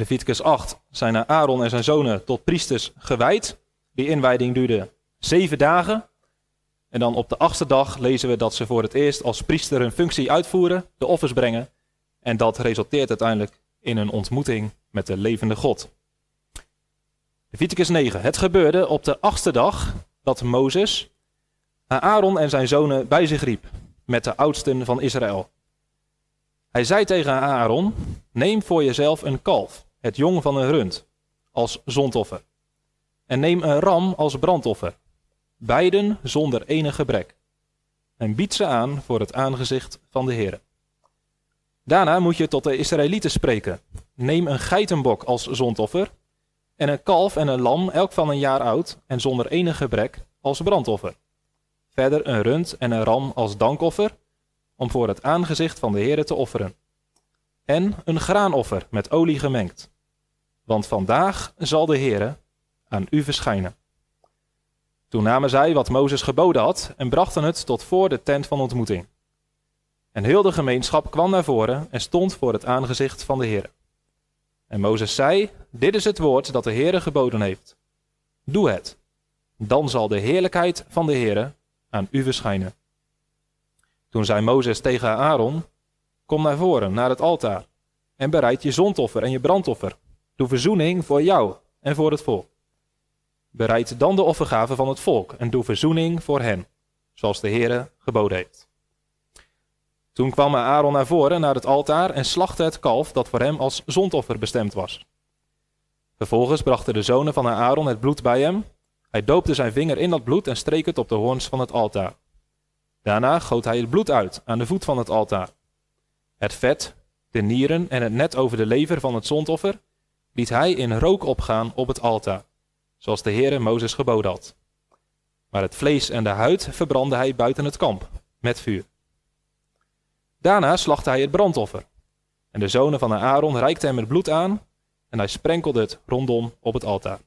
Leviticus 8 zijn Aaron en zijn zonen tot priesters gewijd. Die inwijding duurde zeven dagen. En dan op de achtste dag lezen we dat ze voor het eerst als priester hun functie uitvoeren, de offers brengen. En dat resulteert uiteindelijk in een ontmoeting met de levende God. Leviticus 9. Het gebeurde op de achtste dag dat Mozes Aaron en zijn zonen bij zich riep met de oudsten van Israël. Hij zei tegen Aaron: Neem voor jezelf een kalf, het jong van een rund, als zondoffer. En neem een ram als brandoffer, beiden zonder enig gebrek. En bied ze aan voor het aangezicht van de Heer. Daarna moet je tot de Israëlieten spreken. Neem een geitenbok als zondoffer en een kalf en een lam, elk van een jaar oud en zonder enig gebrek, als brandoffer. Verder een rund en een ram als dankoffer, om voor het aangezicht van de Heere te offeren. En een graanoffer met olie gemengd. Want vandaag zal de Heere aan u verschijnen. Toen namen zij wat Mozes geboden had en brachten het tot voor de tent van ontmoeting. En heel de gemeenschap kwam naar voren en stond voor het aangezicht van de Heer. En Mozes zei: Dit is het woord dat de Heere geboden heeft. Doe het. Dan zal de heerlijkheid van de Heere aan u verschijnen. Toen zei Mozes tegen Aaron: Kom naar voren, naar het altaar, en bereid je zondoffer en je brandoffer. Doe verzoening voor jou en voor het volk. Bereid dan de offergave van het volk en doe verzoening voor hen, zoals de Heere geboden heeft. Toen kwam Aaron naar voren, naar het altaar, en slachtte het kalf dat voor hem als zondoffer bestemd was. Vervolgens brachten de zonen van Aaron het bloed bij hem. Hij doopte zijn vinger in dat bloed en streek het op de hoorns van het altaar. Daarna goot hij het bloed uit aan de voet van het altaar. Het vet, de nieren en het net over de lever van het zondoffer liet hij in rook opgaan op het altaar, zoals de Heere Mozes geboden had. Maar het vlees en de huid verbrandde hij buiten het kamp, met vuur. Daarna slachtte hij het brandoffer. En de zonen van Aaron reikten hem het bloed aan en hij sprenkelde het rondom op het altaar.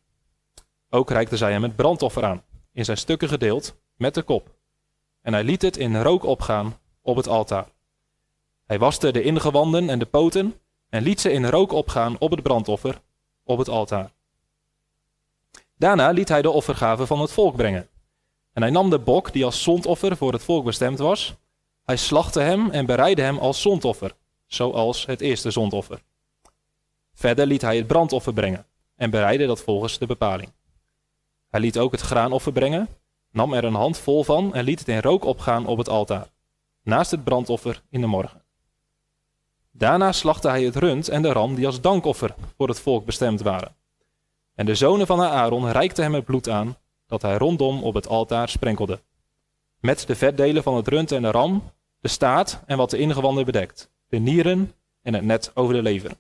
Ook reikten zij hem het brandoffer aan, in zijn stukken gedeeld, met de kop. En hij liet het in rook opgaan op het altaar. Hij waste de ingewanden en de poten en liet ze in rook opgaan op het brandoffer op het altaar. Daarna liet hij de offergave van het volk brengen. En hij nam de bok die als zondoffer voor het volk bestemd was. Hij slachtte hem en bereidde hem als zondoffer, zoals het eerste zondoffer. Verder liet hij het brandoffer brengen en bereidde dat volgens de bepaling. Hij liet ook het graanoffer brengen, nam er een hand vol van en liet het in rook opgaan op het altaar, naast het brandoffer in de morgen. Daarna slachtte hij het rund en de ram die als dankoffer voor het volk bestemd waren. En de zonen van Aaron reikten hem het bloed aan, dat hij rondom op het altaar sprenkelde. Met de vetdelen van het rund en de ram, de staart en wat de ingewanden bedekt, de nieren en het net over de lever.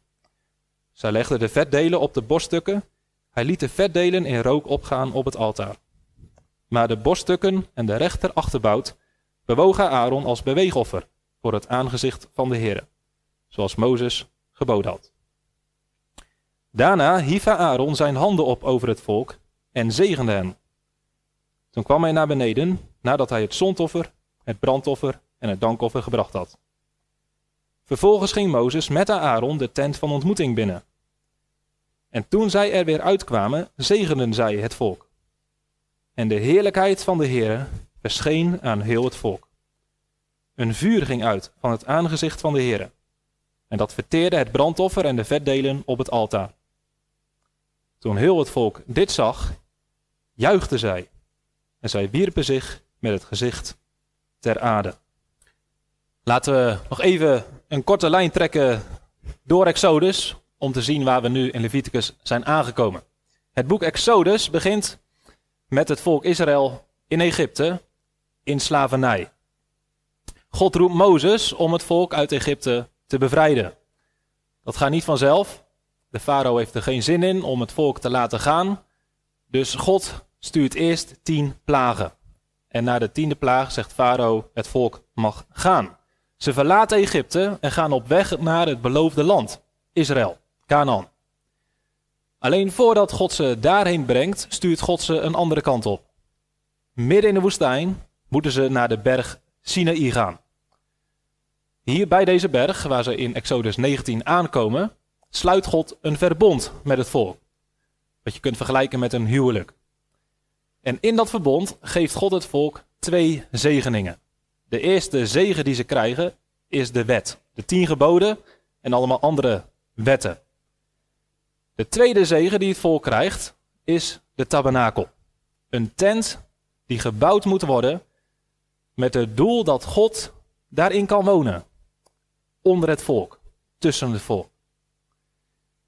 Zij legde de vetdelen op de borststukken. Hij liet de vetdelen in rook opgaan op het altaar. Maar de borststukken en de rechter achterbout bewogen Aaron als beweegoffer voor het aangezicht van de Heer, zoals Mozes geboden had. Daarna hief Aaron zijn handen op over het volk en zegende hen. Toen kwam hij naar beneden nadat hij het zondoffer, het brandoffer en het dankoffer gebracht had. Vervolgens ging Mozes met Aaron de tent van ontmoeting binnen. En toen zij er weer uitkwamen, zegenden zij het volk. En de heerlijkheid van de Heere verscheen aan heel het volk. Een vuur ging uit van het aangezicht van de Heere. En dat verteerde het brandoffer en de vetdelen op het altaar. Toen heel het volk dit zag, juichten zij. En zij wierpen zich met het gezicht ter aarde. Laten we nog even een korte lijn trekken door Exodus om te zien waar we nu in Leviticus zijn aangekomen. Het boek Exodus begint met het volk Israël in Egypte in slavernij. God roept Mozes om het volk uit Egypte te bevrijden. Dat gaat niet vanzelf. De farao heeft er geen zin in om het volk te laten gaan. Dus God stuurt eerst tien plagen. En na de tiende plaag zegt farao: het volk mag gaan. Ze verlaten Egypte en gaan op weg naar het beloofde land, Israël, Canaan. Alleen voordat God ze daarheen brengt, stuurt God ze een andere kant op. Midden in de woestijn moeten ze naar de berg Sinaï gaan. Hier bij deze berg, waar ze in Exodus 19 aankomen, sluit God een verbond met het volk. Wat je kunt vergelijken met een huwelijk. En in dat verbond geeft God het volk twee zegeningen. De eerste zegen die ze krijgen is de wet. De tien geboden en allemaal andere wetten. De tweede zegen die het volk krijgt is de tabernakel. Een tent die gebouwd moet worden met het doel dat God daarin kan wonen. Onder het volk, tussen het volk.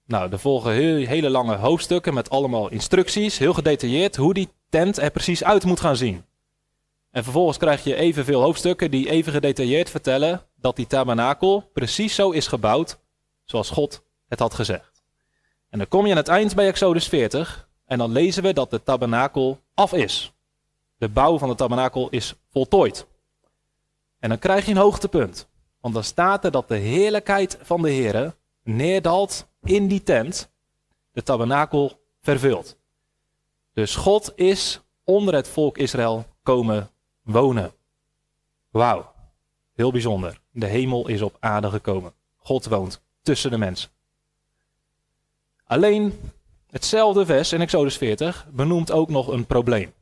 Nou, er volgen hele lange hoofdstukken met allemaal instructies, heel gedetailleerd, hoe die tent er precies uit moet gaan zien. En vervolgens krijg je evenveel hoofdstukken die even gedetailleerd vertellen dat die tabernakel precies zo is gebouwd zoals God het had gezegd. En dan kom je aan het eind bij Exodus 40 en dan lezen we dat de tabernakel af is. De bouw van de tabernakel is voltooid. En dan krijg je een hoogtepunt. Want dan staat er dat de heerlijkheid van de Heer neerdalt in die tent, de tabernakel vervult. Dus God is onder het volk Israël komen wonen. Wauw, heel bijzonder. De hemel is op aarde gekomen. God woont tussen de mensen. Alleen hetzelfde vers in Exodus 40 benoemt ook nog een probleem.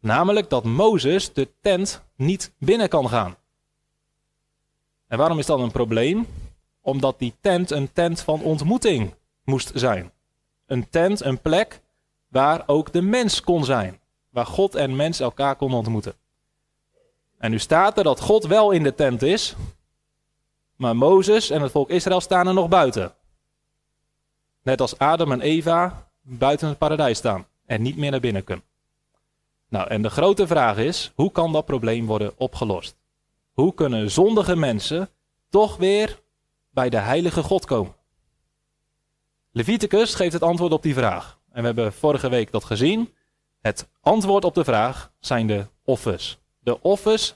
Namelijk dat Mozes de tent niet binnen kan gaan. En waarom is dat een probleem? Omdat die tent een tent van ontmoeting moest zijn. Een tent, een plek waar ook de mens kon zijn. Waar God en mens elkaar konden ontmoeten. En nu staat er dat God wel in de tent is, maar Mozes en het volk Israël staan er nog buiten. Net als Adam en Eva buiten het paradijs staan en niet meer naar binnen kunnen. Nou, en de grote vraag is: hoe kan dat probleem worden opgelost? Hoe kunnen zondige mensen toch weer bij de heilige God komen? Leviticus geeft het antwoord op die vraag. En we hebben vorige week dat gezien. Het antwoord op de vraag zijn de offers. De offers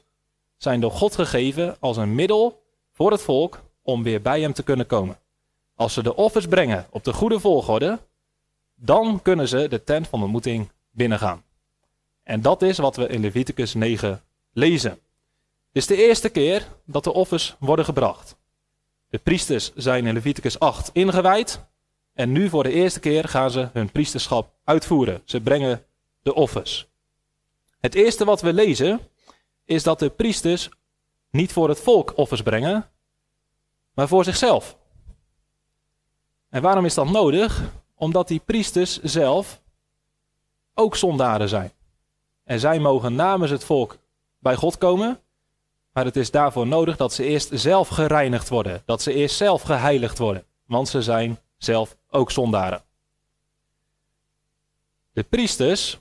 zijn door God gegeven als een middel voor het volk om weer bij hem te kunnen komen. Als ze de offers brengen op de goede volgorde, dan kunnen ze de tent van ontmoeting binnengaan. En dat is wat we in Leviticus 9 lezen. Is de eerste keer dat de offers worden gebracht. De priesters zijn in Leviticus 8 ingewijd. En nu voor de eerste keer gaan ze hun priesterschap uitvoeren. Ze brengen de offers. Het eerste wat we lezen is dat de priesters niet voor het volk offers brengen, maar voor zichzelf. En waarom is dat nodig? Omdat die priesters zelf ook zondaren zijn. En zij mogen namens het volk bij God komen, maar het is daarvoor nodig dat ze eerst zelf gereinigd worden, dat ze eerst zelf geheiligd worden, want ze zijn zelf ook zondaren. De priesters,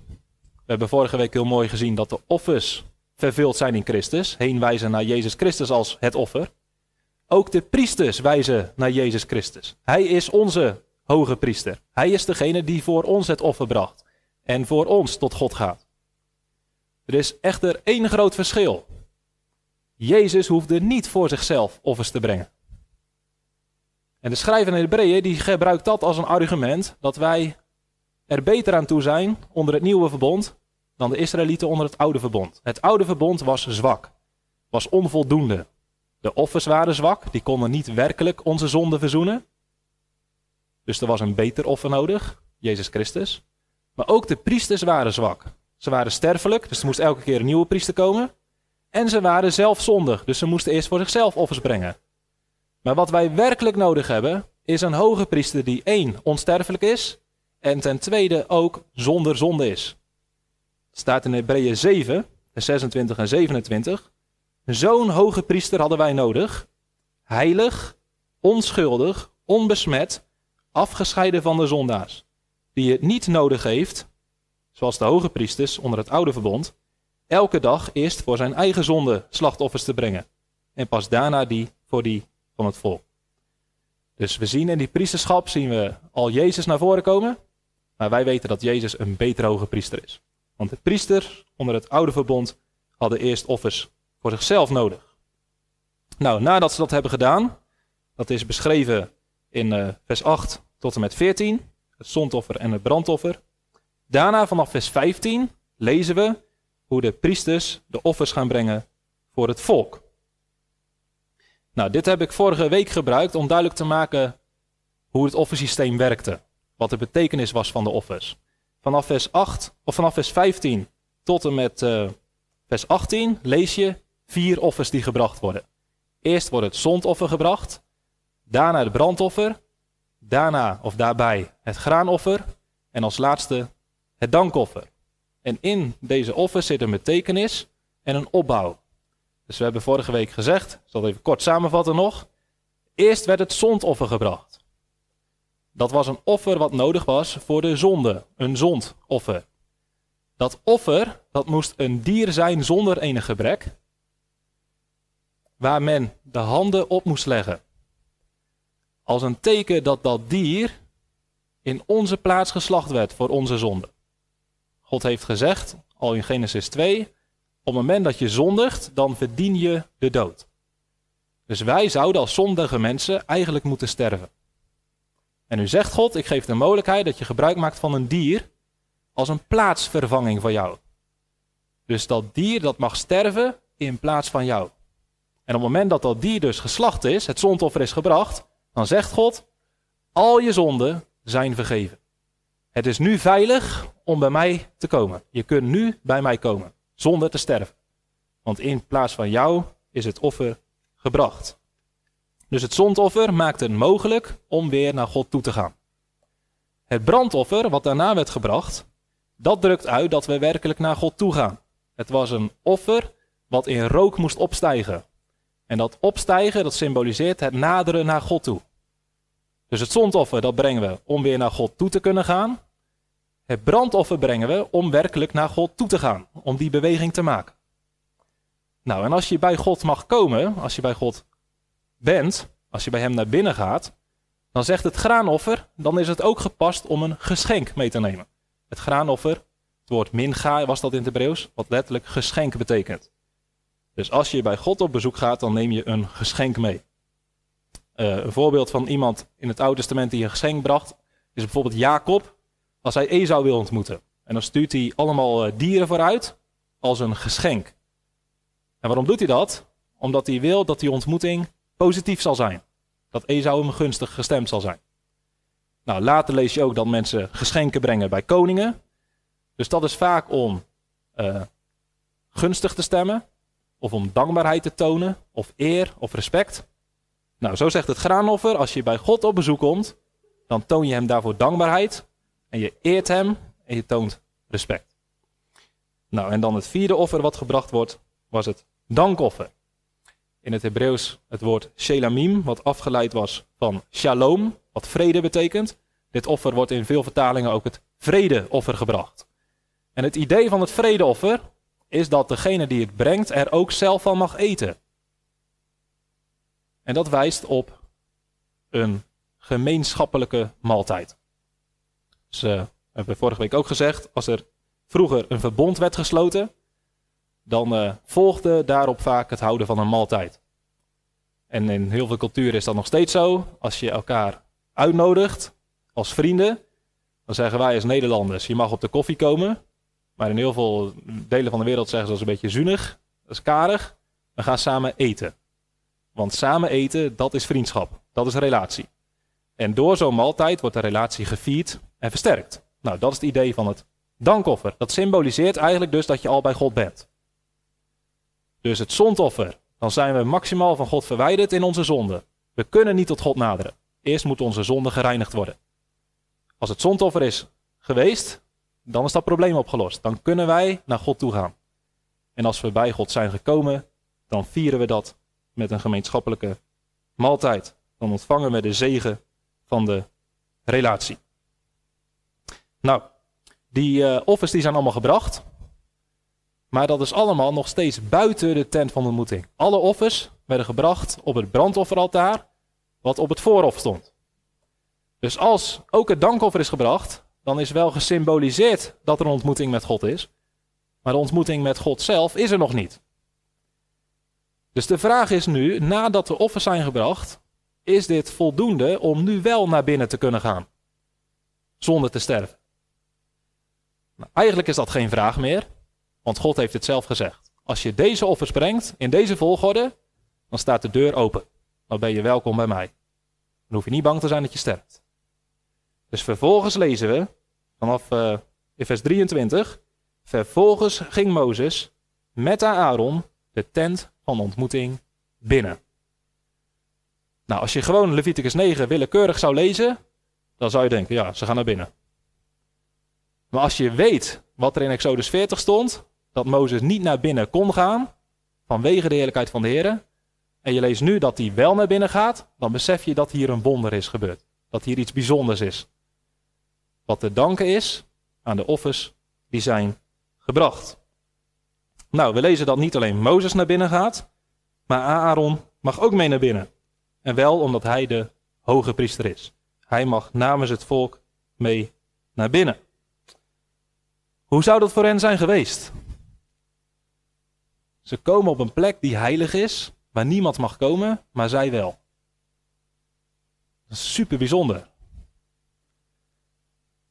we hebben vorige week heel mooi gezien dat de offers vervuld zijn in Christus, heen wijzen naar Jezus Christus als het offer. Ook de priesters wijzen naar Jezus Christus. Hij is onze hoge priester. Hij is degene die voor ons het offer bracht en voor ons tot God gaat. Er is echter één groot verschil. Jezus hoefde niet voor zichzelf offers te brengen. En de schrijver in Hebreeën die gebruikt dat als een argument dat wij er beter aan toe zijn onder het nieuwe verbond dan de Israëlieten onder het oude verbond. Het oude verbond was zwak, was onvoldoende. De offers waren zwak, die konden niet werkelijk onze zonde verzoenen. Dus er was een beter offer nodig, Jezus Christus. Maar ook de priesters waren zwak. Ze waren sterfelijk, dus er moest elke keer een nieuwe priester komen. En ze waren zelfzondig, dus ze moesten eerst voor zichzelf offers brengen. Maar wat wij werkelijk nodig hebben, is een hoge priester die één, onsterfelijk is. En ten tweede ook zonder zonde is staat in Hebreeën 7, vers 26 en 27. Zo'n hoge priester hadden wij nodig. Heilig, onschuldig, onbesmet, afgescheiden van de zondaars. Die het niet nodig heeft, zoals de hoge priesters onder het oude verbond, elke dag eerst voor zijn eigen zonde slachtoffers te brengen. En pas daarna die voor die van het volk. Dus we zien in die priesterschap zien we al Jezus naar voren komen. Maar wij weten dat Jezus een beter hoge priester is. Want de priesters onder het oude verbond hadden eerst offers voor zichzelf nodig. Nou, nadat ze dat hebben gedaan, dat is beschreven in uh, vers 8 tot en met 14, het zondoffer en het brandoffer. Daarna vanaf vers 15 lezen we hoe de priesters de offers gaan brengen voor het volk. Nou, dit heb ik vorige week gebruikt om duidelijk te maken hoe het offersysteem werkte. Wat de betekenis was van de offers. Vanaf vers 8, of vanaf vers 15 tot en met uh, vers 18 lees je vier offers die gebracht worden. Eerst wordt het zondoffer gebracht, daarna het brandoffer, daarna of daarbij het graanoffer en als laatste het dankoffer. En in deze offers zit een betekenis en een opbouw. Dus we hebben vorige week gezegd, ik zal het even kort samenvatten nog. Eerst werd het zondoffer gebracht. Dat was een offer wat nodig was voor de zonde, een zondoffer. Dat offer, dat moest een dier zijn zonder enig gebrek, waar men de handen op moest leggen. Als een teken dat dat dier in onze plaats geslacht werd voor onze zonde. God heeft gezegd, al in Genesis 2, op het moment dat je zondigt, dan verdien je de dood. Dus wij zouden als zondige mensen eigenlijk moeten sterven. En nu zegt God, ik geef de mogelijkheid dat je gebruik maakt van een dier als een plaatsvervanging voor jou. Dus dat dier dat mag sterven in plaats van jou. En op het moment dat dat dier dus geslacht is, het zondoffer is gebracht, dan zegt God, al je zonden zijn vergeven. Het is nu veilig om bij mij te komen. Je kunt nu bij mij komen, zonder te sterven. Want in plaats van jou is het offer gebracht. Dus het zondoffer maakt het mogelijk om weer naar God toe te gaan. Het brandoffer, wat daarna werd gebracht, dat drukt uit dat we werkelijk naar God toe gaan. Het was een offer wat in rook moest opstijgen. En dat opstijgen, dat symboliseert het naderen naar God toe. Dus het zondoffer, dat brengen we om weer naar God toe te kunnen gaan. Het brandoffer brengen we om werkelijk naar God toe te gaan, om die beweging te maken. Nou, en als je bij God mag komen, als je bij God bent, als je bij Hem naar binnen gaat, dan zegt het graanoffer, dan is het ook gepast om een geschenk mee te nemen. Het graanoffer, het woord minga was dat in het Hebreeuws, wat letterlijk geschenk betekent. Dus als je bij God op bezoek gaat, dan neem je een geschenk mee. Uh, een voorbeeld van iemand in het Oude Testament die een geschenk bracht, is bijvoorbeeld Jacob, als hij Esau wil ontmoeten. En dan stuurt hij allemaal uh, dieren vooruit als een geschenk. En waarom doet hij dat? Omdat hij wil dat die ontmoeting positief zal zijn. Dat Esau hem gunstig gestemd zal zijn. Nou, later lees je ook dat mensen geschenken brengen bij koningen. Dus dat is vaak om uh, gunstig te stemmen, of om dankbaarheid te tonen, of eer of respect. Nou, zo zegt het graanoffer, als je bij God op bezoek komt, dan toon je hem daarvoor dankbaarheid en je eert hem en je toont respect. Nou, en dan het vierde offer wat gebracht wordt, was het dankoffer. In het Hebreeuws het woord shelamim, wat afgeleid was van shalom, wat vrede betekent. Dit offer wordt in veel vertalingen ook het vredeoffer gebracht. En het idee van het vredeoffer is dat degene die het brengt er ook zelf van mag eten. En dat wijst op een gemeenschappelijke maaltijd. Dus hebben vorige week ook gezegd, als er vroeger een verbond werd gesloten, dan uh, volgde daarop vaak het houden van een maaltijd. En in heel veel culturen is dat nog steeds zo. Als je elkaar uitnodigt als vrienden, dan zeggen wij als Nederlanders: je mag op de koffie komen. Maar in heel veel delen van de wereld zeggen ze dat is een beetje zuinig, dat is karig. We gaan samen eten. Want samen eten, dat is vriendschap. Dat is relatie. En door zo'n maaltijd wordt de relatie gevierd en versterkt. Nou, dat is het idee van het dankoffer. Dat symboliseert eigenlijk dus dat je al bij God bent. Dus het zondoffer, dan zijn we maximaal van God verwijderd in onze zonde. We kunnen niet tot God naderen. Eerst moet onze zonde gereinigd worden. Als het zondoffer is geweest, dan is dat probleem opgelost. Dan kunnen wij naar God toe gaan. En als we bij God zijn gekomen, dan vieren we dat met een gemeenschappelijke maaltijd. Dan ontvangen we de zegen van de relatie. Nou, die uh, offers die zijn allemaal gebracht. Maar dat is allemaal nog steeds buiten de tent van de ontmoeting. Alle offers werden gebracht op het brandofferaltaar, wat op het voorhof stond. Dus als ook het dankoffer is gebracht, dan is wel gesymboliseerd dat er een ontmoeting met God is. Maar de ontmoeting met God zelf is er nog niet. Dus de vraag is nu, nadat de offers zijn gebracht, is dit voldoende om nu wel naar binnen te kunnen gaan? Zonder te sterven. Nou, eigenlijk is dat geen vraag meer, want God heeft het zelf gezegd. Als je deze offers brengt, in deze volgorde, dan staat de deur open. Dan ben je welkom bij mij. Dan hoef je niet bang te zijn dat je sterft. Dus vervolgens lezen we vanaf uh, vers 23. Vervolgens ging Mozes met Aaron de tent van ontmoeting binnen. Nou, als je gewoon Leviticus 9 willekeurig zou lezen, dan zou je denken, ja, ze gaan naar binnen. Maar als je weet wat er in Exodus 40 stond, dat Mozes niet naar binnen kon gaan, vanwege de heerlijkheid van de Heer, en je leest nu dat hij wel naar binnen gaat, dan besef je dat hier een wonder is gebeurd. Dat hier iets bijzonders is. Wat te danken is aan de offers die zijn gebracht. Nou, we lezen dat niet alleen Mozes naar binnen gaat, maar Aaron mag ook mee naar binnen. En wel omdat hij de hoge priester is. Hij mag namens het volk mee naar binnen. Hoe zou dat voor hen zijn geweest? Ze komen op een plek die heilig is, waar niemand mag komen, maar zij wel. Dat is super bijzonder.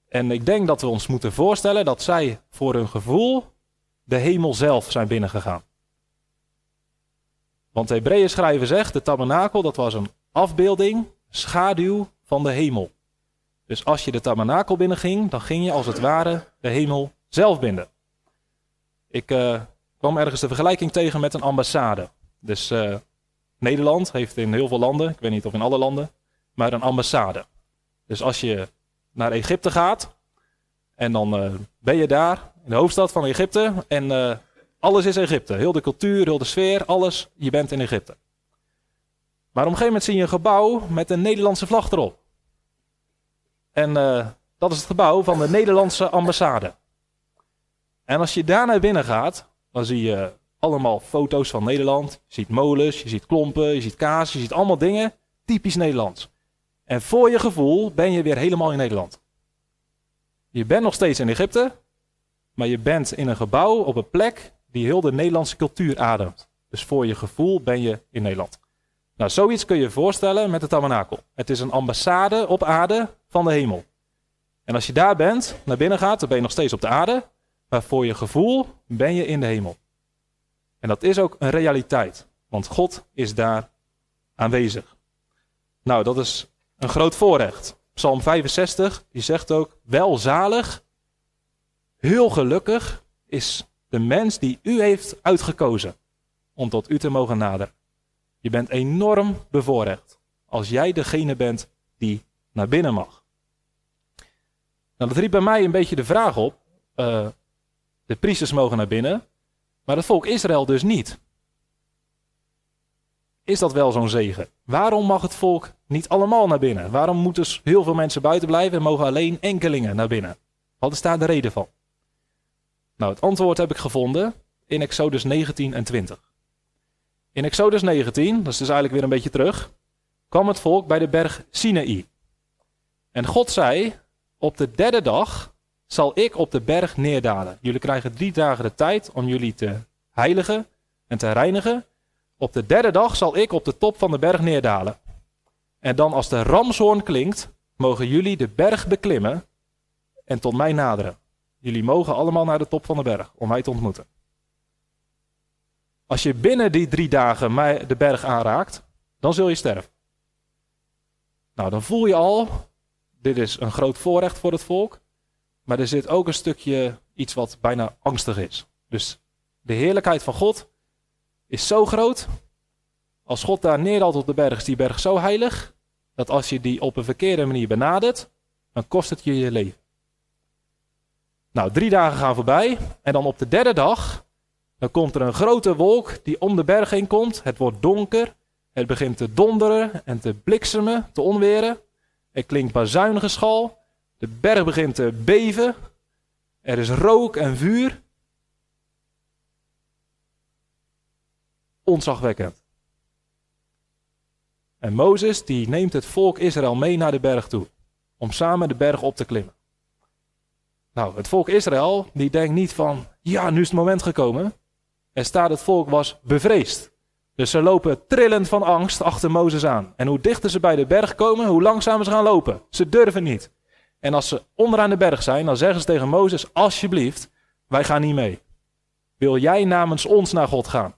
En ik denk dat we ons moeten voorstellen dat zij voor hun gevoel de hemel zelf zijn binnengegaan. Want de Hebreeën schrijver zegt, de tabernakel, dat was een afbeelding, schaduw van de hemel. Dus als je de tabernakel binnenging, dan ging je als het ware de hemel zelf binden. Ik uh, kwam ergens de vergelijking tegen met een ambassade. Dus uh, Nederland heeft in heel veel landen, ik weet niet of in alle landen, maar een ambassade. Dus als je naar Egypte gaat en dan uh, ben je daar in de hoofdstad van Egypte en alles is Egypte. Heel de cultuur, heel de sfeer, alles, je bent in Egypte. Maar op een gegeven moment zie je een gebouw met een Nederlandse vlag erop. En dat is het gebouw van de Nederlandse ambassade. En als je daar naar binnen gaat, dan zie je allemaal foto's van Nederland. Je ziet molens, je ziet klompen, je ziet kaas, je ziet allemaal dingen typisch Nederlands. En voor je gevoel ben je weer helemaal in Nederland. Je bent nog steeds in Egypte, maar je bent in een gebouw op een plek die heel de Nederlandse cultuur ademt. Dus voor je gevoel ben je in Nederland. Nou, zoiets kun je je voorstellen met de tabernakel. Het is een ambassade op aarde van de hemel. En als je daar bent, naar binnen gaat, dan ben je nog steeds op de aarde. Maar voor je gevoel ben je in de hemel. En dat is ook een realiteit. Want God is daar aanwezig. Nou, dat is een groot voorrecht. Psalm 65, die zegt ook, welzalig, heel gelukkig is de mens die u heeft uitgekozen om tot u te mogen naderen. Je bent enorm bevoorrecht als jij degene bent die naar binnen mag. Nou, dat riep bij mij een beetje de vraag op. Uh, de priesters mogen naar binnen, maar het volk Israël dus niet. Is dat wel zo'n zegen? Waarom mag het volk niet allemaal naar binnen? Waarom moeten dus heel veel mensen buiten blijven en mogen alleen enkelingen naar binnen? Wat is daar de reden van? Nou, het antwoord heb ik gevonden in Exodus 19 en 20. In Exodus 19, dat is dus eigenlijk weer een beetje terug, kwam het volk bij de berg Sinaï. En God zei, op de derde dag zal ik op de berg neerdalen. Jullie krijgen drie dagen de tijd om jullie te heiligen en te reinigen. Op de derde dag zal ik op de top van de berg neerdalen. En dan als de ramshoorn klinkt, mogen jullie de berg beklimmen en tot mij naderen. Jullie mogen allemaal naar de top van de berg om mij te ontmoeten. Als je binnen die drie dagen mij de berg aanraakt, dan zul je sterven. Nou, dan voel je al, dit is een groot voorrecht voor het volk, maar er zit ook een stukje iets wat bijna angstig is. Dus de heerlijkheid van God is zo groot. Als God daar neerdaalt op de berg, is die berg zo heilig, dat als je die op een verkeerde manier benadert, dan kost het je je leven. Nou, drie dagen gaan voorbij en dan op de derde dag dan komt er een grote wolk die om de berg heen komt. Het wordt donker. Het begint te donderen en te bliksemen, te onweren. Er klinkt bazuingeschal. De berg begint te beven. Er is rook en vuur. Ontzagwekkend. En Mozes die neemt het volk Israël mee naar de berg toe. Om samen de berg op te klimmen. Nou, het volk Israël die denkt niet van, ja, nu is het moment gekomen. Er staat het volk was bevreesd. Dus ze lopen trillend van angst achter Mozes aan. En hoe dichter ze bij de berg komen, hoe langzamer ze gaan lopen. Ze durven niet. En als ze onderaan de berg zijn, dan zeggen ze tegen Mozes: Alsjeblieft, wij gaan niet mee. Wil jij namens ons naar God gaan?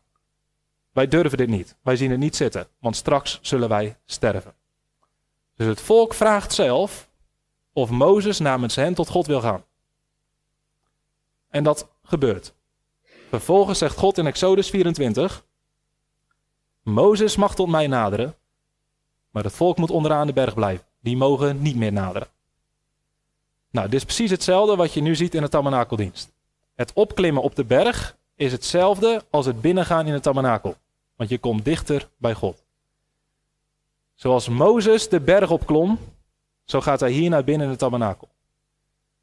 Wij durven dit niet. Wij zien het niet zitten, want straks zullen wij sterven. Dus het volk vraagt zelf of Mozes namens hen tot God wil gaan. En dat gebeurt. Vervolgens zegt God in Exodus 24: Mozes mag tot mij naderen, maar het volk moet onderaan de berg blijven. Die mogen niet meer naderen. Nou, dit is precies hetzelfde wat je nu ziet in de tabernakeldienst. Het opklimmen op de berg is hetzelfde als het binnengaan in de tabernakel. Want je komt dichter bij God. Zoals Mozes de berg opklom, zo gaat hij hier naar binnen in de tabernakel.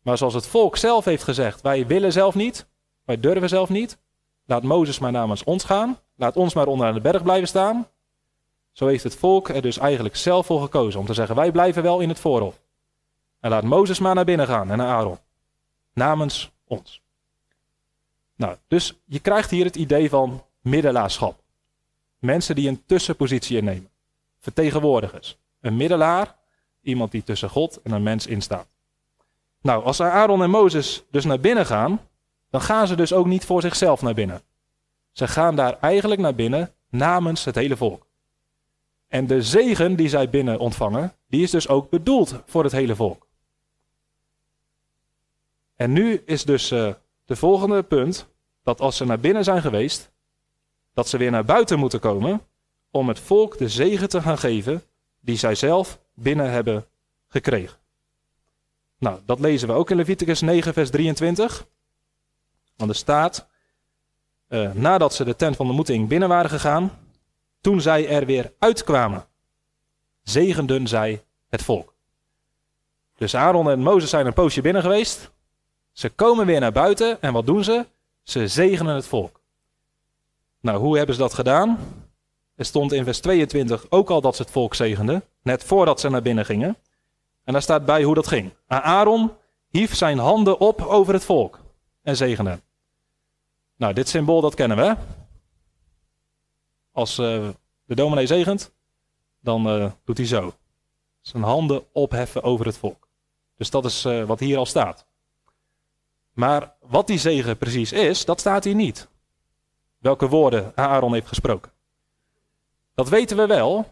Maar zoals het volk zelf heeft gezegd, wij willen zelf niet, wij durven zelf niet, laat Mozes maar namens ons gaan, laat ons maar onder aan de berg blijven staan. Zo heeft het volk er dus eigenlijk zelf voor gekozen om te zeggen, wij blijven wel in het voorhof. En laat Mozes maar naar binnen gaan en naar Aaron, namens ons. Nou, dus je krijgt hier het idee van middelaarschap. Mensen die een tussenpositie innemen. Vertegenwoordigers. Een middelaar, iemand die tussen God en een mens instaat. Nou, als Aaron en Mozes dus naar binnen gaan, dan gaan ze dus ook niet voor zichzelf naar binnen. Ze gaan daar eigenlijk naar binnen namens het hele volk. En de zegen die zij binnen ontvangen, die is dus ook bedoeld voor het hele volk. En nu is dus uh, de volgende punt dat als ze naar binnen zijn geweest, dat ze weer naar buiten moeten komen om het volk de zegen te gaan geven die zij zelf binnen hebben gekregen. Nou, dat lezen we ook in Leviticus 9, vers 23. Want er staat, uh, nadat ze de tent van de moeting binnen waren gegaan, toen zij er weer uitkwamen, zegenden zij het volk. Dus Aaron en Mozes zijn een poosje binnen geweest. Ze komen weer naar buiten en wat doen ze? Ze zegenen het volk. Nou, hoe hebben ze dat gedaan? Er stond in vers 22 ook al dat ze het volk zegenden, net voordat ze naar binnen gingen. En daar staat bij hoe dat ging. Aaron hief zijn handen op over het volk en zegende. Nou, dit symbool dat kennen we. Als uh, de dominee zegent, dan uh, doet hij zo. Zijn handen opheffen over het volk. Dus dat is uh, wat hier al staat. Maar wat die zegen precies is, dat staat hier niet. Welke woorden Aaron heeft gesproken. Dat weten we wel,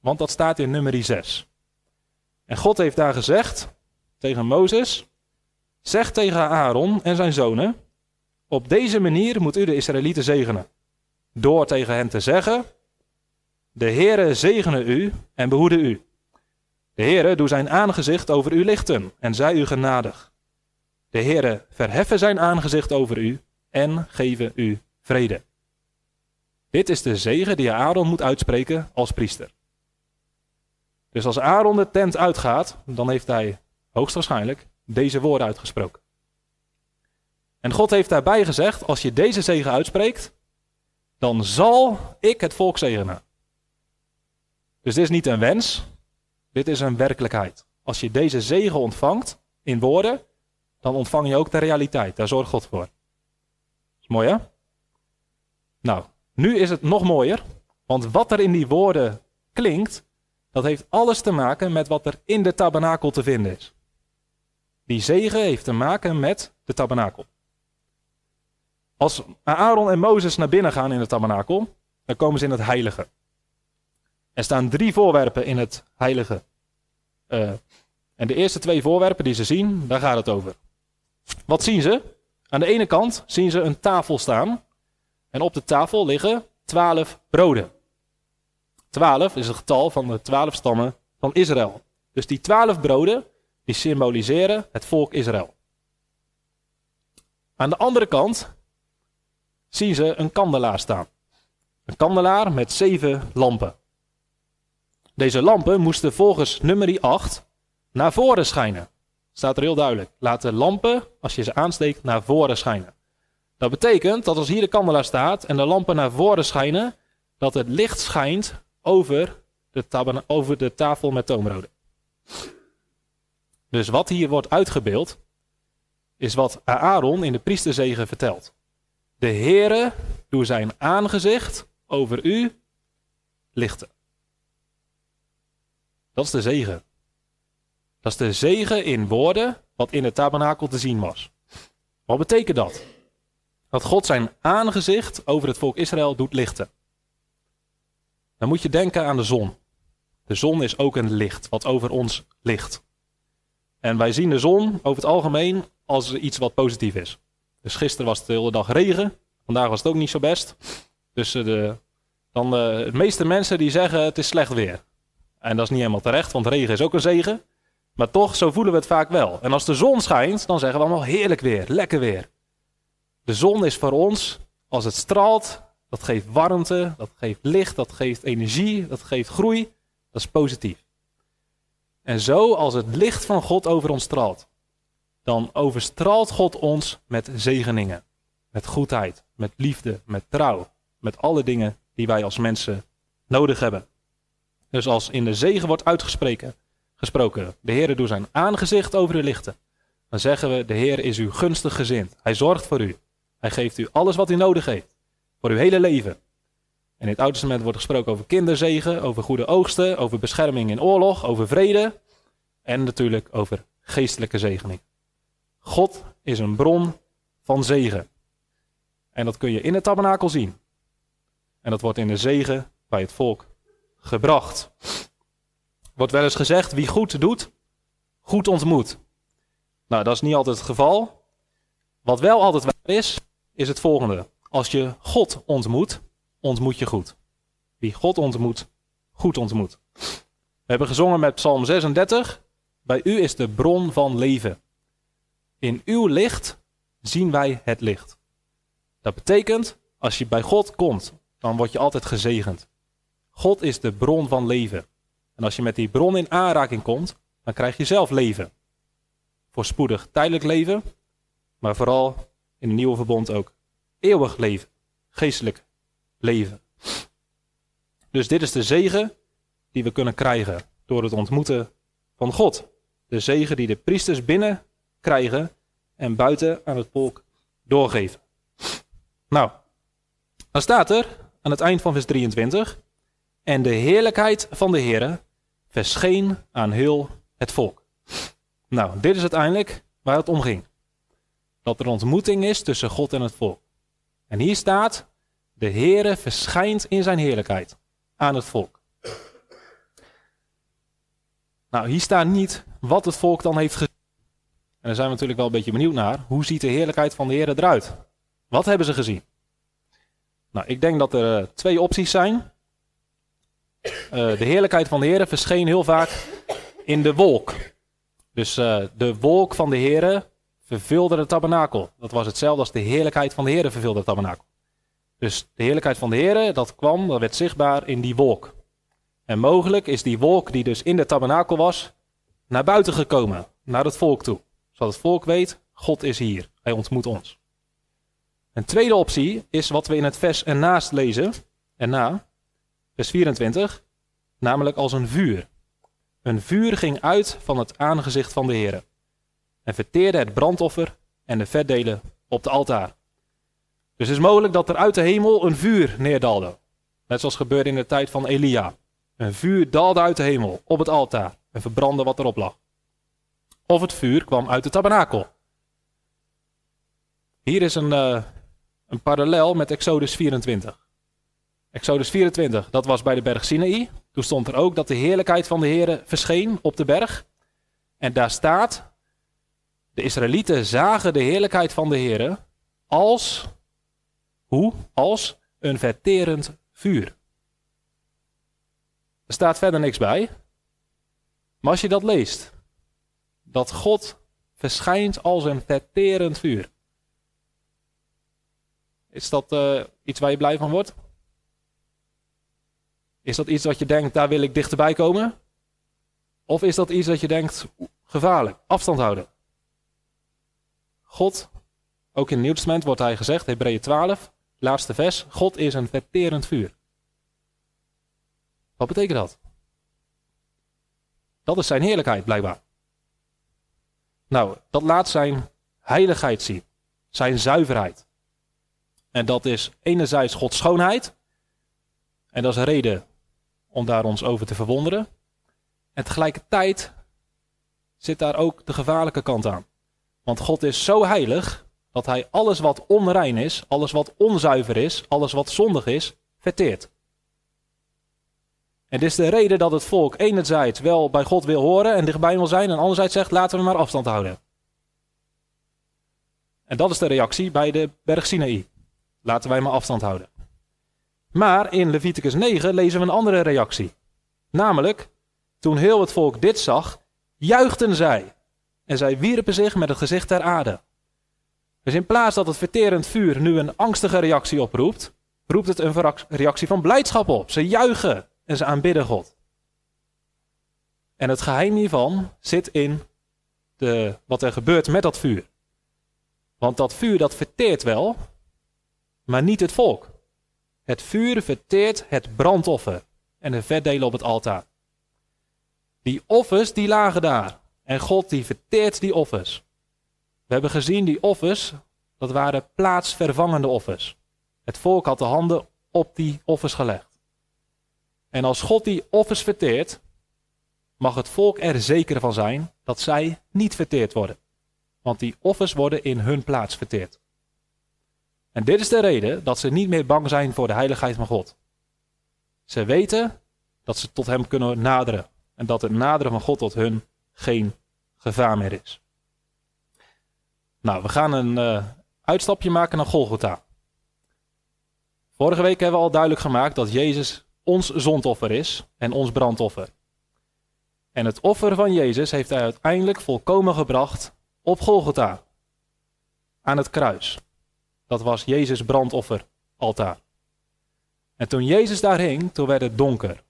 want dat staat in nummer 6. En God heeft daar gezegd tegen Mozes: Zeg tegen Aaron en zijn zonen: Op deze manier moet u de Israëlieten zegenen. Door tegen hen te zeggen: De Heere zegene u en behoede u. De Heere doe zijn aangezicht over u lichten en zij u genadig. De Heere verheffen zijn aangezicht over u en geven u vrede. Dit is de zegen die Aaron moet uitspreken als priester. Dus als Aaron de tent uitgaat, dan heeft hij hoogstwaarschijnlijk deze woorden uitgesproken. En God heeft daarbij gezegd: als je deze zegen uitspreekt, dan zal ik het volk zegenen. Dus dit is niet een wens, dit is een werkelijkheid. Als je deze zegen ontvangt in woorden, dan ontvang je ook de realiteit. Daar zorgt God voor. is mooi hè? Nou, nu is het nog mooier, want wat er in die woorden klinkt, dat heeft alles te maken met wat er in de tabernakel te vinden is. Die zegen heeft te maken met de tabernakel. Als Aaron en Mozes naar binnen gaan in de tabernakel, dan komen ze in het heilige. Er staan drie voorwerpen in het heilige. Uh, en de eerste twee voorwerpen die ze zien, daar gaat het over. Wat zien ze? Aan de ene kant zien ze een tafel staan. En op de tafel liggen twaalf broden. Twaalf is het getal van de twaalf stammen van Israël. Dus die twaalf broden, die symboliseren het volk Israël. Aan de andere kant zien ze een kandelaar staan. Een kandelaar met zeven lampen. Deze lampen moesten volgens nummer 8 naar voren schijnen. Staat er heel duidelijk. Laat de lampen, als je ze aansteekt, naar voren schijnen. Dat betekent dat als hier de kandelaar staat en de lampen naar voren schijnen, dat het licht schijnt over de, over de tafel met toomroden. Dus wat hier wordt uitgebeeld, is wat Aaron in de priesterzegen vertelt. De Heere doet zijn aangezicht over u lichten. Dat is de zegen. Dat is de zegen in woorden wat in het tabernakel te zien was. Wat betekent dat? Dat God zijn aangezicht over het volk Israël doet lichten. Dan moet je denken aan de zon. De zon is ook een licht wat over ons ligt. En wij zien de zon over het algemeen als iets wat positief is. Dus gisteren was het de hele dag regen. Vandaag was het ook niet zo best. Dus eh, de, dan, uh, de meeste mensen die zeggen het is slecht weer. En dat is niet helemaal terecht, want regen is ook een zegen. Maar toch, zo voelen we het vaak wel. En als de zon schijnt, dan zeggen we allemaal heerlijk weer, lekker weer. De zon is voor ons, als het straalt, dat geeft warmte, dat geeft licht, dat geeft energie, dat geeft groei. Dat is positief. En zo, als het licht van God over ons straalt, dan overstraalt God ons met zegeningen, met goedheid, met liefde, met trouw, met alle dingen die wij als mensen nodig hebben. Dus als in de zegen wordt uitgesproken, gesproken, de Heer doet zijn aangezicht over u lichten, dan zeggen we, de Heer is u gunstig gezind. Hij zorgt voor u. Hij geeft u alles wat u nodig heeft, voor uw hele leven. En in het Oude Testament wordt gesproken over kinderzegen, over goede oogsten, over bescherming in oorlog, over vrede en natuurlijk over geestelijke zegening. God is een bron van zegen. En dat kun je in het tabernakel zien. En dat wordt in de zegen bij het volk gebracht. Wordt wel eens gezegd, wie goed doet, goed ontmoet. Nou, dat is niet altijd het geval. Wat wel altijd waar is, is het volgende. Als je God ontmoet, ontmoet je goed. Wie God ontmoet, goed ontmoet. We hebben gezongen met Psalm 36. Bij u is de bron van leven. In uw licht zien wij het licht. Dat betekent, als je bij God komt, dan word je altijd gezegend. God is de bron van leven. En als je met die bron in aanraking komt, dan krijg je zelf leven. Voorspoedig tijdelijk leven, maar vooral in het nieuwe verbond ook eeuwig leven. Geestelijk leven. Dus dit is de zegen die we kunnen krijgen door het ontmoeten van God. De zegen die de priesters binnen krijgen en buiten aan het volk doorgeven. Nou, dan staat er aan het eind van vers 23. En de heerlijkheid van de Heere verscheen aan heel het volk. Nou, dit is uiteindelijk waar het om ging. Dat er ontmoeting is tussen God en het volk. En hier staat, de Heere verschijnt in zijn heerlijkheid aan het volk. Nou, hier staat niet wat het volk dan heeft gezien. En daar zijn we natuurlijk wel een beetje benieuwd naar. Hoe ziet de heerlijkheid van de Heer eruit? Wat hebben ze gezien? Nou, ik denk dat er uh, twee opties zijn. Uh, de heerlijkheid van de Heer verscheen heel vaak in de wolk. Dus uh, de wolk van de Heer vervulde de tabernakel. Dat was hetzelfde als de heerlijkheid van de Heer vervulde de tabernakel. Dus de heerlijkheid van de Heer, dat kwam, dat werd zichtbaar in die wolk. En mogelijk is die wolk die dus in de tabernakel was, naar buiten gekomen, naar het volk toe. Zodat het volk weet, God is hier, hij ontmoet ons. Een tweede optie is wat we in het vers ernaast lezen, erna, vers 24, namelijk als een vuur. Een vuur ging uit van het aangezicht van de Heer en verteerde het brandoffer en de vetdelen op het altaar. Dus het is mogelijk dat er uit de hemel een vuur neerdaalde. Net zoals gebeurde in de tijd van Elia. Een vuur daalde uit de hemel op het altaar en verbrandde wat erop lag. Of het vuur kwam uit de tabernakel. Hier is een, uh, een parallel met Exodus 24. Exodus 24, dat was bij de berg Sinaï. Toen stond er ook dat de heerlijkheid van de Heer verscheen op de berg. En daar staat, de Israëlieten zagen de heerlijkheid van de Heer als, hoe? Als een verterend vuur. Er staat verder niks bij. Maar als je dat leest, dat God verschijnt als een verterend vuur. Is dat uh, iets waar je blij van wordt? Is dat iets wat je denkt, daar wil ik dichterbij komen? Of is dat iets dat je denkt, gevaarlijk, afstand houden? God, ook in het Nieuw Testament wordt hij gezegd, Hebreeën 12, laatste vers, God is een verterend vuur. Wat betekent dat? Dat is zijn heerlijkheid, blijkbaar. Nou, dat laat zijn heiligheid zien, zijn zuiverheid. En dat is enerzijds Gods schoonheid, en dat is een reden om daar ons over te verwonderen. En tegelijkertijd zit daar ook de gevaarlijke kant aan. Want God is zo heilig dat hij alles wat onrein is, alles wat onzuiver is, alles wat zondig is, verteert. En dit is de reden dat het volk enerzijds wel bij God wil horen en dichtbij wil zijn, en anderzijds zegt laten we maar afstand houden. En dat is de reactie bij de berg Sinaï. Laten wij maar afstand houden. Maar in Leviticus 9 lezen we een andere reactie. Namelijk, toen heel het volk dit zag, juichten zij. En zij wierpen zich met het gezicht ter aarde. Dus in plaats dat het verterend vuur nu een angstige reactie oproept, roept het een reactie van blijdschap op. Ze juichen en ze aanbidden God. En het geheim hiervan zit in de, wat er gebeurt met dat vuur. Want dat vuur dat verteert wel, maar niet het volk. Het vuur verteert het brandoffer en de vetdelen op het altaar. Die offers die lagen daar. En God die verteert die offers. We hebben gezien die offers, dat waren plaatsvervangende offers. Het volk had de handen op die offers gelegd. En als God die offers verteert, mag het volk er zeker van zijn dat zij niet verteerd worden. Want die offers worden in hun plaats verteerd. En dit is de reden dat ze niet meer bang zijn voor de heiligheid van God. Ze weten dat ze tot Hem kunnen naderen. En dat het naderen van God tot hun geen gevaar meer is. Nou, we gaan een uh, uitstapje maken naar Golgotha. Vorige week hebben we al duidelijk gemaakt dat Jezus ons zondoffer is en ons brandoffer. En het offer van Jezus heeft hij uiteindelijk volkomen gebracht op Golgotha. Aan het kruis. Dat was Jezus brandoffer altaar. En toen Jezus daar hing, toen werd het donker.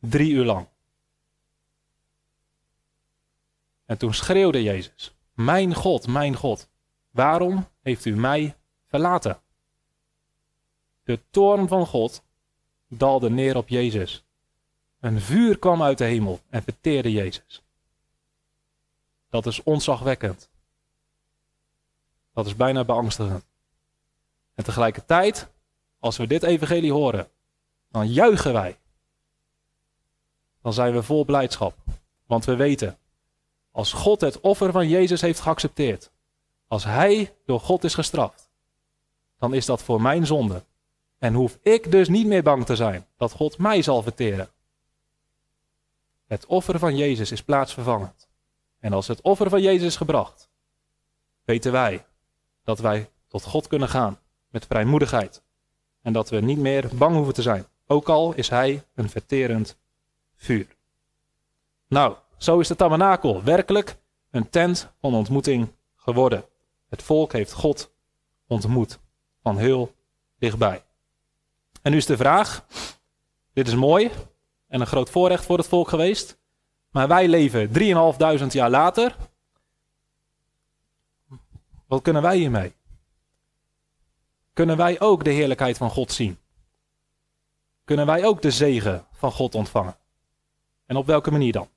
Drie uur lang. En toen schreeuwde Jezus: Mijn God, mijn God, waarom heeft u mij verlaten? De toorn van God daalde neer op Jezus. Een vuur kwam uit de hemel en verteerde Jezus. Dat is ontzagwekkend. Dat is bijna beangstigend. En tegelijkertijd, als we dit evangelie horen, dan juichen wij. Dan zijn we vol blijdschap. Want we weten, als God het offer van Jezus heeft geaccepteerd, als Hij door God is gestraft, dan is dat voor mijn zonde. En hoef ik dus niet meer bang te zijn dat God mij zal verteren. Het offer van Jezus is plaatsvervangend. En als het offer van Jezus is gebracht, weten wij dat wij tot God kunnen gaan met vrijmoedigheid. En dat we niet meer bang hoeven te zijn, ook al is Hij een verterend vuur. Nou, zo is de tabernakel werkelijk een tent van ontmoeting geworden. Het volk heeft God ontmoet van heel dichtbij. En nu is de vraag: dit is mooi en een groot voorrecht voor het volk geweest, maar wij leven 3.500 jaar later. Wat kunnen wij hiermee? Kunnen wij ook de heerlijkheid van God zien? Kunnen wij ook de zegen van God ontvangen? En op welke manier dan?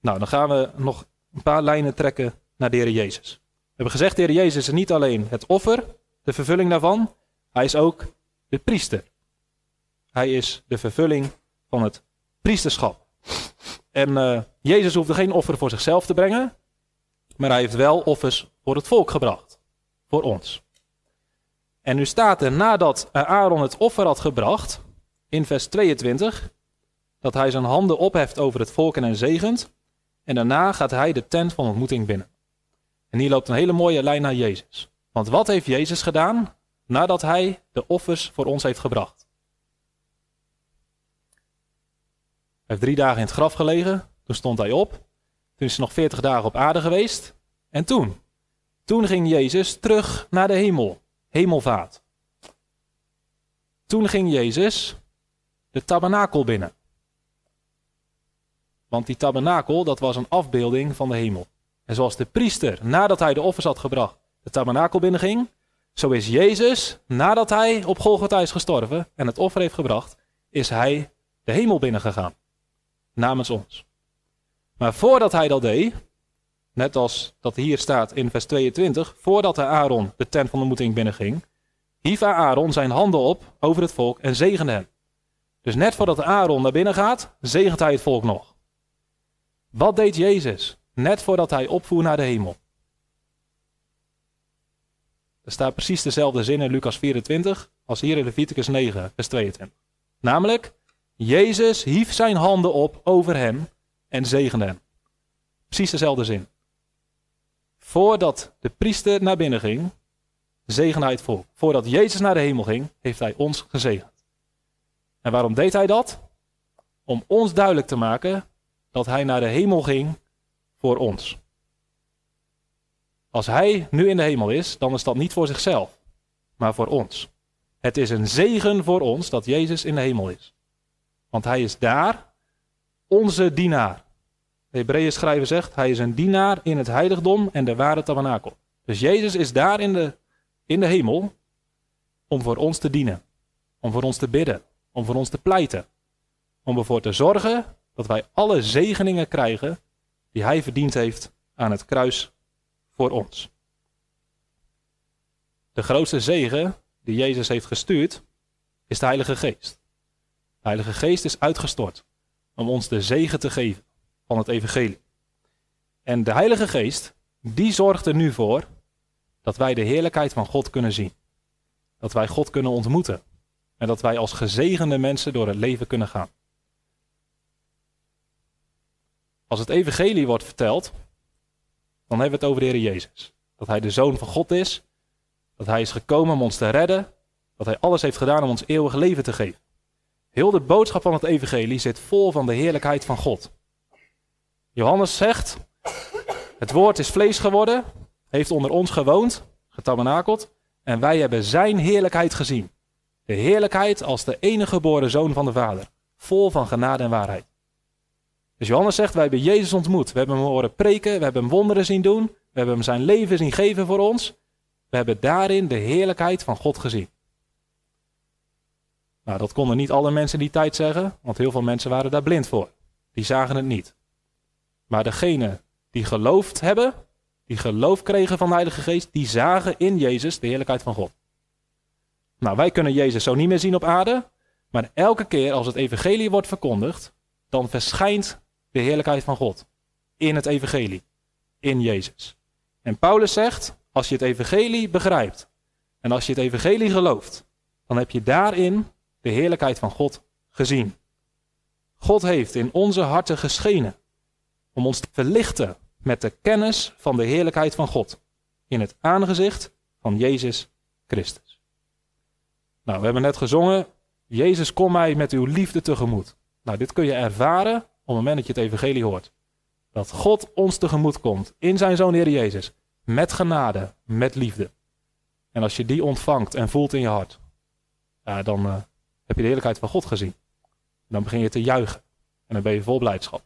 Nou, dan gaan we nog een paar lijnen trekken naar de Heer Jezus. We hebben gezegd, de Heer Jezus is niet alleen het offer, de vervulling daarvan, hij is ook de priester. Hij is de vervulling van het priesterschap. En uh, Jezus hoefde geen offer voor zichzelf te brengen, maar hij heeft wel offers voor het volk gebracht. Voor ons. En nu staat er nadat Aaron het offer had gebracht, in vers 22, dat hij zijn handen opheft over het volk en hen zegent. En daarna gaat hij de tent van ontmoeting binnen. En hier loopt een hele mooie lijn naar Jezus. Want wat heeft Jezus gedaan nadat hij de offers voor ons heeft gebracht? Hij heeft drie dagen in het graf gelegen. Toen stond hij op. Toen is hij nog veertig dagen op aarde geweest. En toen? Toen ging Jezus terug naar de hemel. Hemelvaart. Toen ging Jezus de tabernakel binnen. Want die tabernakel, dat was een afbeelding van de hemel. En zoals de priester, nadat hij de offers had gebracht, de tabernakel binnenging, zo is Jezus, nadat hij op Golgotha is gestorven en het offer heeft gebracht, is hij de hemel binnengegaan. Namens ons. Maar voordat hij dat deed, net als dat hier staat in vers 22, voordat hij Aaron de tent van de ontmoeting binnenging, hief Aaron zijn handen op over het volk en zegende hen. Dus net voordat Aaron naar binnen gaat, zegent hij het volk nog. Wat deed Jezus net voordat hij opvoer naar de hemel? Er staat precies dezelfde zin in Lucas 24 als hier in Leviticus 9, vers 22. Namelijk, Jezus hief zijn handen op over hem en zegende hem. Precies dezelfde zin. Voordat de priester naar binnen ging, zegende hij het volk. Voordat Jezus naar de hemel ging, heeft hij ons gezegend. En waarom deed hij dat? Om ons duidelijk te maken dat hij naar de hemel ging voor ons. Als hij nu in de hemel is, dan is dat niet voor zichzelf, maar voor ons. Het is een zegen voor ons dat Jezus in de hemel is. Want hij is daar onze dienaar. De Hebreeën schrijver zegt, hij is een dienaar in het heiligdom en de ware tabernakel. Dus Jezus is daar in de, in de hemel om voor ons te dienen. Om voor ons te bidden. Om voor ons te pleiten. Om ervoor te zorgen dat wij alle zegeningen krijgen die hij verdiend heeft aan het kruis voor ons. De grootste zegen die Jezus heeft gestuurd is de Heilige Geest. De Heilige Geest is uitgestort om ons de zegen te geven van het evangelie. En de Heilige Geest, die zorgt er nu voor dat wij de heerlijkheid van God kunnen zien. Dat wij God kunnen ontmoeten. En dat wij als gezegende mensen door het leven kunnen gaan. Als het evangelie wordt verteld, dan hebben we het over de Heer Jezus. Dat Hij de Zoon van God is, dat Hij is gekomen om ons te redden, dat Hij alles heeft gedaan om ons eeuwige leven te geven. Heel de boodschap van het evangelie zit vol van de heerlijkheid van God. Johannes zegt, het woord is vlees geworden, heeft onder ons gewoond, getabernakeld, en wij hebben zijn heerlijkheid gezien. De heerlijkheid als de enige geboren zoon van de Vader, vol van genade en waarheid. Dus Johannes zegt, wij hebben Jezus ontmoet. We hebben hem horen preken, we hebben hem wonderen zien doen, we hebben hem zijn leven zien geven voor ons. We hebben daarin de heerlijkheid van God gezien. Nou, dat konden niet alle mensen die tijd zeggen, want heel veel mensen waren daar blind voor. Die zagen het niet. Maar degene die geloofd hebben, die geloof kregen van de Heilige Geest, die zagen in Jezus de heerlijkheid van God. Nou, wij kunnen Jezus zo niet meer zien op aarde, maar elke keer als het evangelie wordt verkondigd, dan verschijnt de heerlijkheid van God in het evangelie, in Jezus. En Paulus zegt, als je het evangelie begrijpt en als je het evangelie gelooft, dan heb je daarin de heerlijkheid van God gezien. God heeft in onze harten geschenen om ons te verlichten met de kennis van de heerlijkheid van God in het aangezicht van Jezus Christus. Nou, we hebben net gezongen, Jezus kom mij met uw liefde tegemoet. Nou, dit kun je ervaren op het moment dat je het evangelie hoort. Dat God ons tegemoet komt in zijn zoon Heer Jezus, met genade, met liefde. En als je die ontvangt en voelt in je hart, dan uh, heb je de heerlijkheid van God gezien. Dan begin je te juichen en dan ben je vol blijdschap.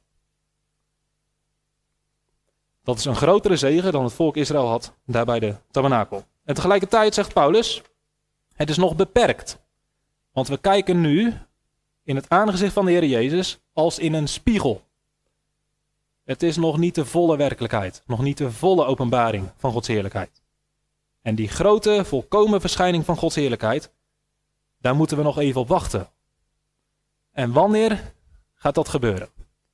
Dat is een grotere zegen dan het volk Israël had daar bij de tabernakel. En tegelijkertijd zegt Paulus, het is nog beperkt. Want we kijken nu in het aangezicht van de Heer Jezus als in een spiegel. Het is nog niet de volle werkelijkheid, nog niet de volle openbaring van Gods heerlijkheid. En die grote, volkomen verschijning van Gods heerlijkheid, daar moeten we nog even op wachten. En wanneer gaat dat gebeuren?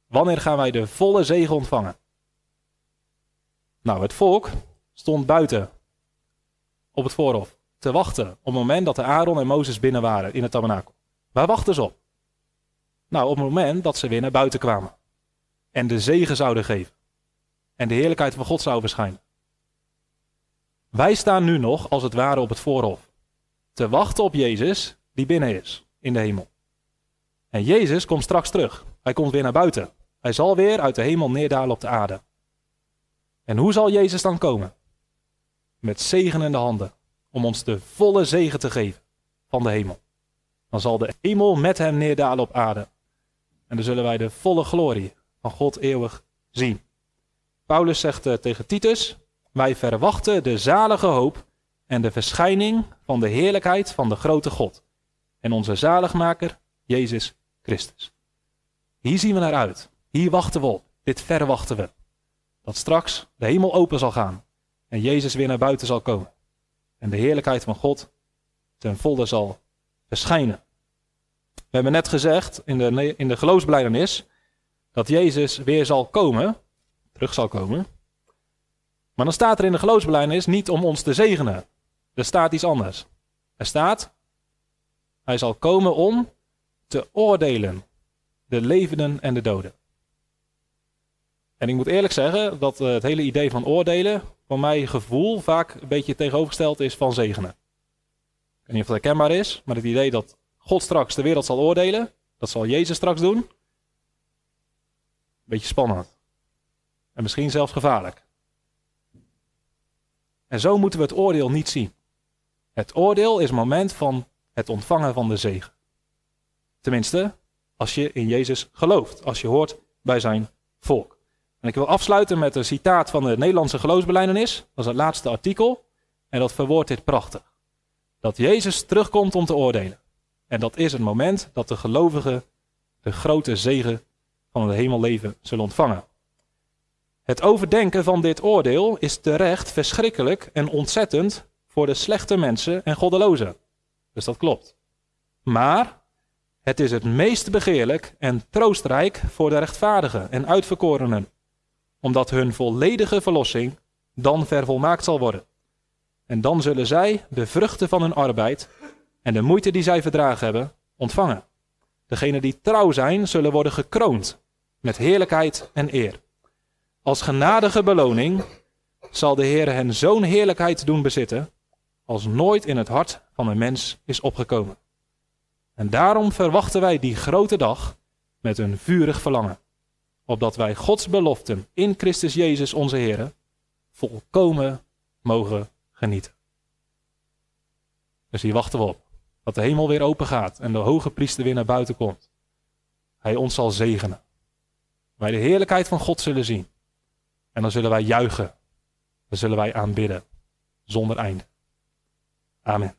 Wanneer gaan wij de volle zegen ontvangen? Nou, het volk stond buiten op het voorhof te wachten op het moment dat de Aaron en Mozes binnen waren in het tabernakel. Waar wachten ze op? Nou, op het moment dat ze weer naar buiten kwamen en de zegen zouden geven en de heerlijkheid van God zou verschijnen. Wij staan nu nog, als het ware, op het voorhof te wachten op Jezus die binnen is in de hemel. En Jezus komt straks terug. Hij komt weer naar buiten. Hij zal weer uit de hemel neerdalen op de aarde. En hoe zal Jezus dan komen? Met zegenende handen, om ons de volle zegen te geven van de hemel. Dan zal de hemel met hem neerdalen op aarde. En dan zullen wij de volle glorie van God eeuwig zien. Paulus zegt uh, tegen Titus: Wij verwachten de zalige hoop en de verschijning van de heerlijkheid van de grote God en onze zaligmaker, Jezus Christus. Hier zien we naar uit. Hier wachten we op. Dit verwachten we dat straks de hemel open zal gaan en Jezus weer naar buiten zal komen. En de heerlijkheid van God ten volle zal verschijnen. We hebben net gezegd in de, in de geloofsbelijdenis dat Jezus weer zal komen, terug zal komen. Maar dan staat er in de geloofsbelijdenis niet om ons te zegenen. Er staat iets anders. Er staat, hij zal komen om te oordelen de levenden en de doden. En ik moet eerlijk zeggen dat eh, het hele idee van oordelen, van mijn gevoel, vaak een beetje tegenovergesteld is van zegenen. Ik weet niet of dat herkenbaar is, maar het idee dat God straks de wereld zal oordelen, dat zal Jezus straks doen. Beetje spannend. En misschien zelfs gevaarlijk. En zo moeten we het oordeel niet zien. Het oordeel is het moment van het ontvangen van de zegen. Tenminste, als je in Jezus gelooft, als je hoort bij zijn volk. En ik wil afsluiten met een citaat van de Nederlandse geloofsbeleidenis. Dat is het laatste artikel. En dat verwoordt dit prachtig. Dat Jezus terugkomt om te oordelen. En dat is het moment dat de gelovigen de grote zegen van het hemelleven zullen ontvangen. Het overdenken van dit oordeel is terecht verschrikkelijk en ontzettend voor de slechte mensen en goddelozen. Dus dat klopt. Maar het is het meest begeerlijk en troostrijk voor de rechtvaardigen en uitverkorenen, omdat hun volledige verlossing dan vervolmaakt zal worden. En dan zullen zij de vruchten van hun arbeid en de moeite die zij verdragen hebben ontvangen. Degenen die trouw zijn, zullen worden gekroond met heerlijkheid en eer. Als genadige beloning zal de Heer hen zo'n heerlijkheid doen bezitten als nooit in het hart van een mens is opgekomen. En daarom verwachten wij die grote dag met een vurig verlangen, opdat wij Gods beloften in Christus Jezus onze Heer volkomen mogen genieten. Dus hier wachten we op, dat de hemel weer open gaat en de hoge priester weer naar buiten komt. Hij ons zal zegenen. Wij de heerlijkheid van God zullen zien. En dan zullen wij juichen. Dan zullen wij aanbidden. Zonder einde. Amen.